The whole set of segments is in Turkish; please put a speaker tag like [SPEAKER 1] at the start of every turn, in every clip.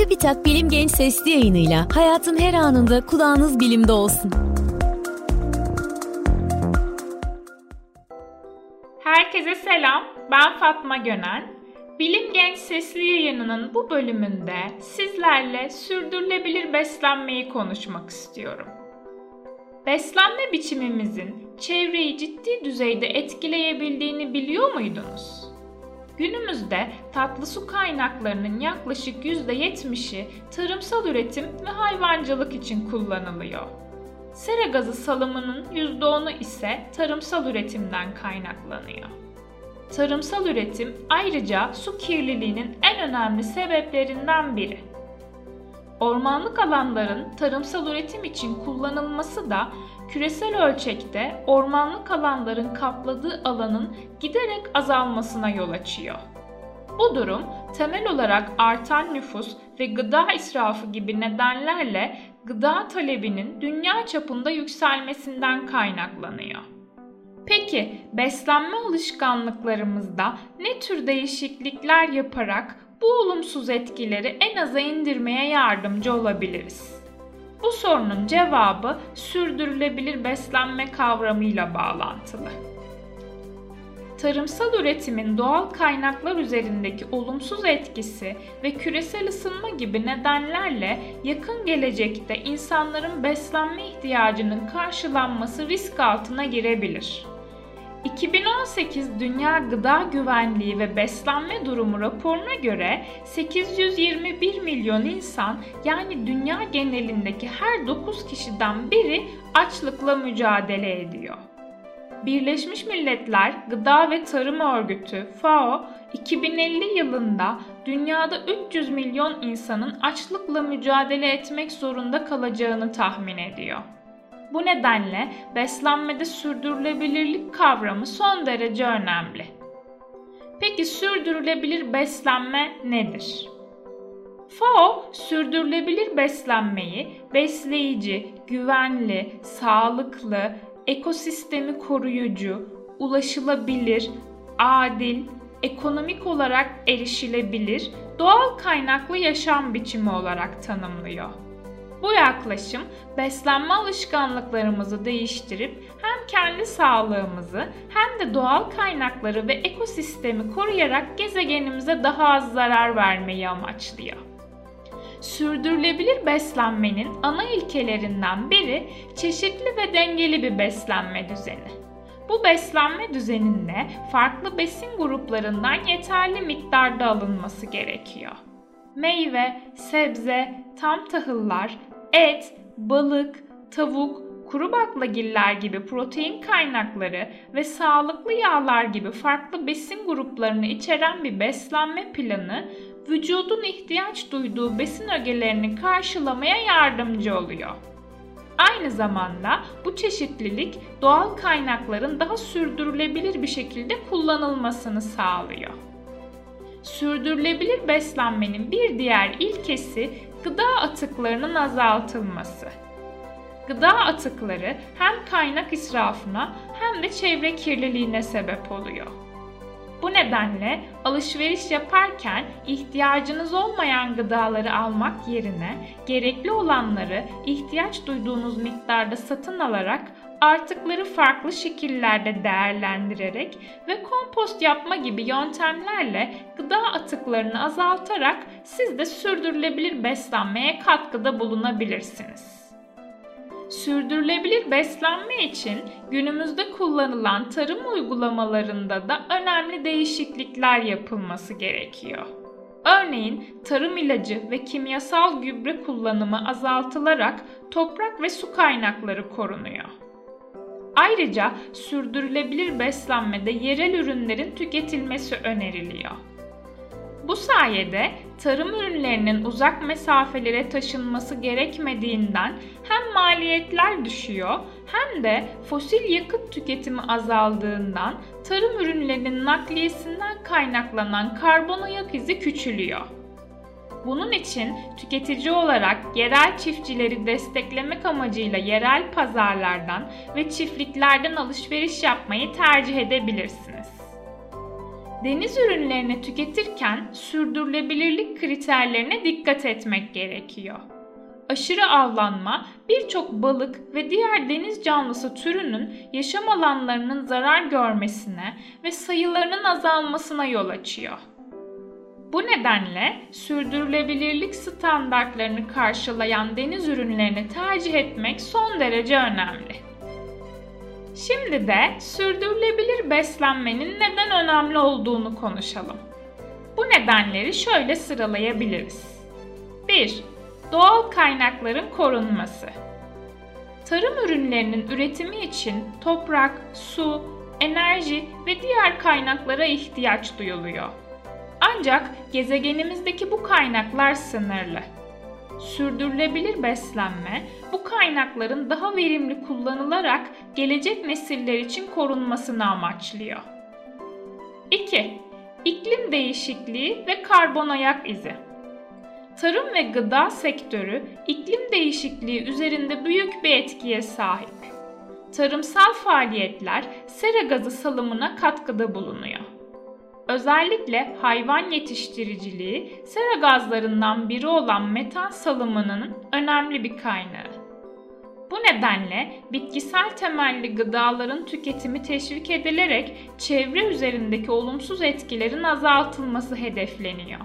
[SPEAKER 1] TÜBİTAK Bilim Genç Sesli yayınıyla hayatın her anında kulağınız bilimde olsun.
[SPEAKER 2] Herkese selam, ben Fatma Gönen. Bilim Genç Sesli yayınının bu bölümünde sizlerle sürdürülebilir beslenmeyi konuşmak istiyorum. Beslenme biçimimizin çevreyi ciddi düzeyde etkileyebildiğini biliyor muydunuz? Günümüzde tatlı su kaynaklarının yaklaşık %70'i tarımsal üretim ve hayvancılık için kullanılıyor. Sera gazı salımının %10'u ise tarımsal üretimden kaynaklanıyor. Tarımsal üretim ayrıca su kirliliğinin en önemli sebeplerinden biri. Ormanlık alanların tarımsal üretim için kullanılması da küresel ölçekte ormanlık alanların kapladığı alanın giderek azalmasına yol açıyor. Bu durum temel olarak artan nüfus ve gıda israfı gibi nedenlerle gıda talebinin dünya çapında yükselmesinden kaynaklanıyor. Peki beslenme alışkanlıklarımızda ne tür değişiklikler yaparak bu olumsuz etkileri en aza indirmeye yardımcı olabiliriz? Bu sorunun cevabı sürdürülebilir beslenme kavramıyla bağlantılı. Tarımsal üretimin doğal kaynaklar üzerindeki olumsuz etkisi ve küresel ısınma gibi nedenlerle yakın gelecekte insanların beslenme ihtiyacının karşılanması risk altına girebilir. 2018 Dünya Gıda Güvenliği ve Beslenme Durumu raporuna göre 821 milyon insan yani dünya genelindeki her 9 kişiden biri açlıkla mücadele ediyor. Birleşmiş Milletler Gıda ve Tarım Örgütü FAO 2050 yılında dünyada 300 milyon insanın açlıkla mücadele etmek zorunda kalacağını tahmin ediyor. Bu nedenle beslenmede sürdürülebilirlik kavramı son derece önemli. Peki sürdürülebilir beslenme nedir? FAO sürdürülebilir beslenmeyi besleyici, güvenli, sağlıklı, ekosistemi koruyucu, ulaşılabilir, adil, ekonomik olarak erişilebilir, doğal kaynaklı yaşam biçimi olarak tanımlıyor. Bu yaklaşım beslenme alışkanlıklarımızı değiştirip hem kendi sağlığımızı hem de doğal kaynakları ve ekosistemi koruyarak gezegenimize daha az zarar vermeyi amaçlıyor. Sürdürülebilir beslenmenin ana ilkelerinden biri çeşitli ve dengeli bir beslenme düzeni. Bu beslenme düzeninde farklı besin gruplarından yeterli miktarda alınması gerekiyor. Meyve, sebze, tam tahıllar, et, balık, tavuk, kuru baklagiller gibi protein kaynakları ve sağlıklı yağlar gibi farklı besin gruplarını içeren bir beslenme planı vücudun ihtiyaç duyduğu besin ögelerini karşılamaya yardımcı oluyor. Aynı zamanda bu çeşitlilik doğal kaynakların daha sürdürülebilir bir şekilde kullanılmasını sağlıyor. Sürdürülebilir beslenmenin bir diğer ilkesi gıda atıklarının azaltılması. Gıda atıkları hem kaynak israfına hem de çevre kirliliğine sebep oluyor. Bu nedenle alışveriş yaparken ihtiyacınız olmayan gıdaları almak yerine gerekli olanları ihtiyaç duyduğunuz miktarda satın alarak artıkları farklı şekillerde değerlendirerek ve kompost yapma gibi yöntemlerle gıda atıklarını azaltarak siz de sürdürülebilir beslenmeye katkıda bulunabilirsiniz. Sürdürülebilir beslenme için günümüzde kullanılan tarım uygulamalarında da önemli değişiklikler yapılması gerekiyor. Örneğin tarım ilacı ve kimyasal gübre kullanımı azaltılarak toprak ve su kaynakları korunuyor. Ayrıca sürdürülebilir beslenmede yerel ürünlerin tüketilmesi öneriliyor. Bu sayede tarım ürünlerinin uzak mesafelere taşınması gerekmediğinden hem maliyetler düşüyor hem de fosil yakıt tüketimi azaldığından tarım ürünlerinin nakliyesinden kaynaklanan karbon ayak izi küçülüyor. Bunun için tüketici olarak yerel çiftçileri desteklemek amacıyla yerel pazarlardan ve çiftliklerden alışveriş yapmayı tercih edebilirsiniz. Deniz ürünlerini tüketirken sürdürülebilirlik kriterlerine dikkat etmek gerekiyor. Aşırı avlanma birçok balık ve diğer deniz canlısı türünün yaşam alanlarının zarar görmesine ve sayılarının azalmasına yol açıyor. Bu nedenle sürdürülebilirlik standartlarını karşılayan deniz ürünlerini tercih etmek son derece önemli. Şimdi de sürdürülebilir beslenmenin neden önemli olduğunu konuşalım. Bu nedenleri şöyle sıralayabiliriz. 1. Doğal kaynakların korunması. Tarım ürünlerinin üretimi için toprak, su, enerji ve diğer kaynaklara ihtiyaç duyuluyor. Ancak gezegenimizdeki bu kaynaklar sınırlı. Sürdürülebilir beslenme bu kaynakların daha verimli kullanılarak gelecek nesiller için korunmasını amaçlıyor. 2. İklim değişikliği ve karbon ayak izi. Tarım ve gıda sektörü iklim değişikliği üzerinde büyük bir etkiye sahip. Tarımsal faaliyetler sera gazı salımına katkıda bulunuyor. Özellikle hayvan yetiştiriciliği sera gazlarından biri olan metan salımının önemli bir kaynağı. Bu nedenle bitkisel temelli gıdaların tüketimi teşvik edilerek çevre üzerindeki olumsuz etkilerin azaltılması hedefleniyor.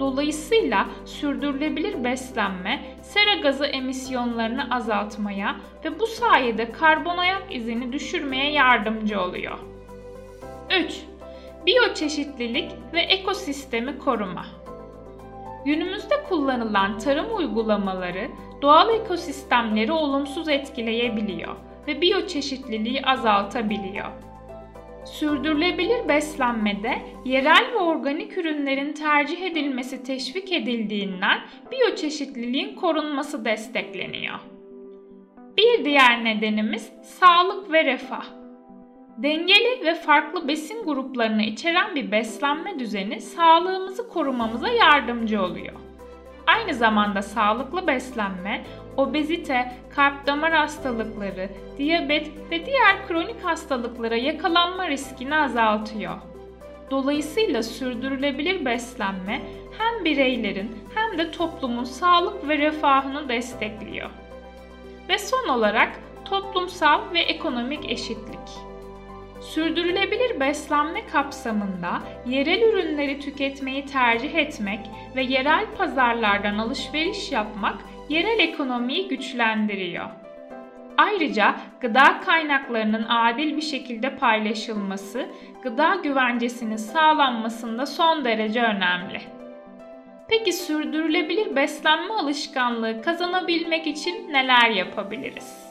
[SPEAKER 2] Dolayısıyla sürdürülebilir beslenme sera gazı emisyonlarını azaltmaya ve bu sayede karbon ayak izini düşürmeye yardımcı oluyor. 3. Biyoçeşitlilik ve ekosistemi koruma. Günümüzde kullanılan tarım uygulamaları doğal ekosistemleri olumsuz etkileyebiliyor ve biyoçeşitliliği azaltabiliyor. Sürdürülebilir beslenmede yerel ve organik ürünlerin tercih edilmesi teşvik edildiğinden biyoçeşitliliğin korunması destekleniyor. Bir diğer nedenimiz sağlık ve refah. Dengeli ve farklı besin gruplarını içeren bir beslenme düzeni sağlığımızı korumamıza yardımcı oluyor. Aynı zamanda sağlıklı beslenme, obezite, kalp damar hastalıkları, diyabet ve diğer kronik hastalıklara yakalanma riskini azaltıyor. Dolayısıyla sürdürülebilir beslenme hem bireylerin hem de toplumun sağlık ve refahını destekliyor. Ve son olarak toplumsal ve ekonomik eşitlik. Sürdürülebilir beslenme kapsamında yerel ürünleri tüketmeyi tercih etmek ve yerel pazarlardan alışveriş yapmak yerel ekonomiyi güçlendiriyor. Ayrıca gıda kaynaklarının adil bir şekilde paylaşılması, gıda güvencesinin sağlanmasında son derece önemli. Peki sürdürülebilir beslenme alışkanlığı kazanabilmek için neler yapabiliriz?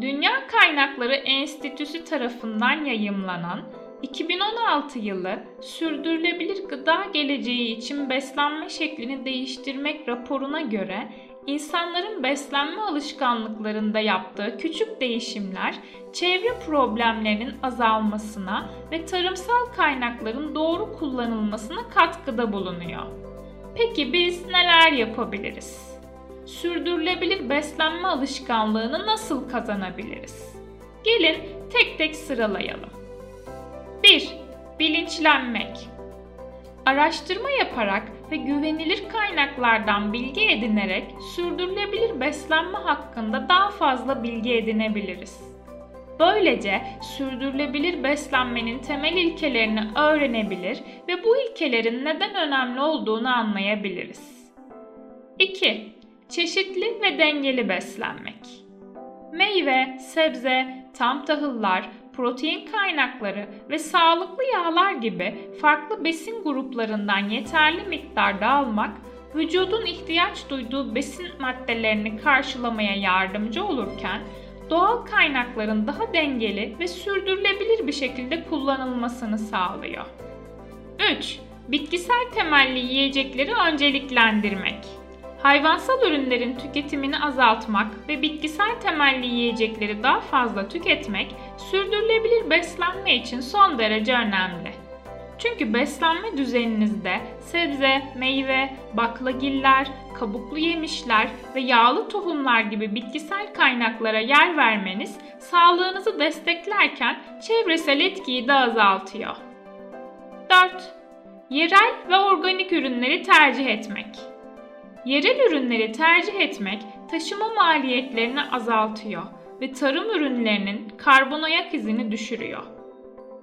[SPEAKER 2] Dünya Kaynakları Enstitüsü tarafından yayımlanan 2016 yılı Sürdürülebilir Gıda Geleceği için Beslenme Şeklini Değiştirmek raporuna göre insanların beslenme alışkanlıklarında yaptığı küçük değişimler çevre problemlerinin azalmasına ve tarımsal kaynakların doğru kullanılmasına katkıda bulunuyor. Peki biz neler yapabiliriz? Sürdürülebilir beslenme alışkanlığını nasıl kazanabiliriz? Gelin tek tek sıralayalım. 1. Bilinçlenmek. Araştırma yaparak ve güvenilir kaynaklardan bilgi edinerek sürdürülebilir beslenme hakkında daha fazla bilgi edinebiliriz. Böylece sürdürülebilir beslenmenin temel ilkelerini öğrenebilir ve bu ilkelerin neden önemli olduğunu anlayabiliriz. 2. Çeşitli ve dengeli beslenmek. Meyve, sebze, tam tahıllar, protein kaynakları ve sağlıklı yağlar gibi farklı besin gruplarından yeterli miktarda almak, vücudun ihtiyaç duyduğu besin maddelerini karşılamaya yardımcı olurken, doğal kaynakların daha dengeli ve sürdürülebilir bir şekilde kullanılmasını sağlıyor. 3. Bitkisel temelli yiyecekleri önceliklendirmek. Hayvansal ürünlerin tüketimini azaltmak ve bitkisel temelli yiyecekleri daha fazla tüketmek sürdürülebilir beslenme için son derece önemli. Çünkü beslenme düzeninizde sebze, meyve, baklagiller, kabuklu yemişler ve yağlı tohumlar gibi bitkisel kaynaklara yer vermeniz sağlığınızı desteklerken çevresel etkiyi de azaltıyor. 4. Yerel ve organik ürünleri tercih etmek. Yerel ürünleri tercih etmek taşıma maliyetlerini azaltıyor ve tarım ürünlerinin karbon ayak izini düşürüyor.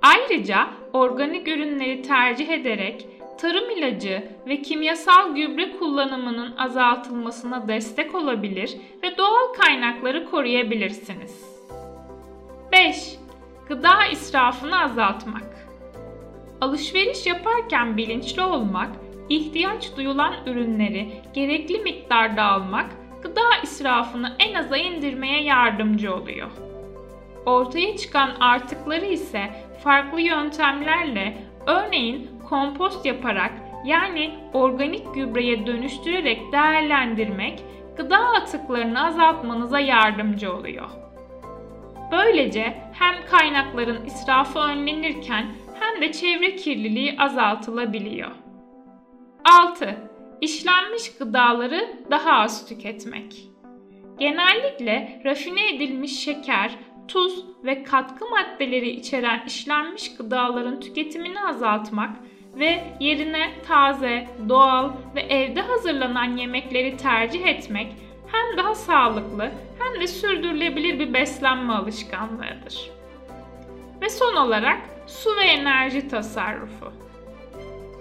[SPEAKER 2] Ayrıca organik ürünleri tercih ederek tarım ilacı ve kimyasal gübre kullanımının azaltılmasına destek olabilir ve doğal kaynakları koruyabilirsiniz. 5. Gıda israfını azaltmak. Alışveriş yaparken bilinçli olmak, ihtiyaç duyulan ürünleri gerekli miktarda almak gıda israfını en aza indirmeye yardımcı oluyor. Ortaya çıkan artıkları ise farklı yöntemlerle örneğin kompost yaparak yani organik gübreye dönüştürerek değerlendirmek gıda atıklarını azaltmanıza yardımcı oluyor. Böylece hem kaynakların israfı önlenirken hem de çevre kirliliği azaltılabiliyor. 6. İşlenmiş gıdaları daha az tüketmek. Genellikle rafine edilmiş şeker, tuz ve katkı maddeleri içeren işlenmiş gıdaların tüketimini azaltmak ve yerine taze, doğal ve evde hazırlanan yemekleri tercih etmek hem daha sağlıklı hem de sürdürülebilir bir beslenme alışkanlığıdır. Ve son olarak su ve enerji tasarrufu.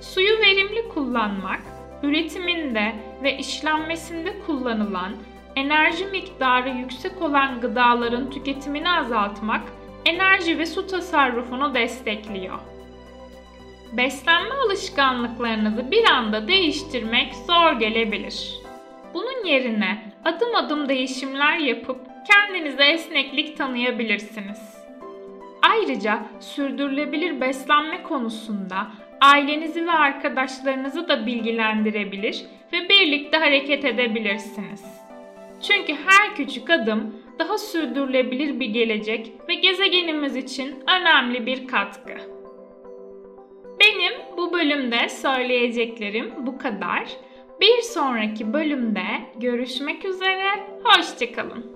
[SPEAKER 2] Suyu verimli kullanmak, üretiminde ve işlenmesinde kullanılan enerji miktarı yüksek olan gıdaların tüketimini azaltmak enerji ve su tasarrufunu destekliyor. Beslenme alışkanlıklarınızı bir anda değiştirmek zor gelebilir. Bunun yerine adım adım değişimler yapıp kendinize esneklik tanıyabilirsiniz. Ayrıca sürdürülebilir beslenme konusunda ailenizi ve arkadaşlarınızı da bilgilendirebilir ve birlikte hareket edebilirsiniz. Çünkü her küçük adım daha sürdürülebilir bir gelecek ve gezegenimiz için önemli bir katkı. Benim bu bölümde söyleyeceklerim bu kadar. Bir sonraki bölümde görüşmek üzere, hoşçakalın.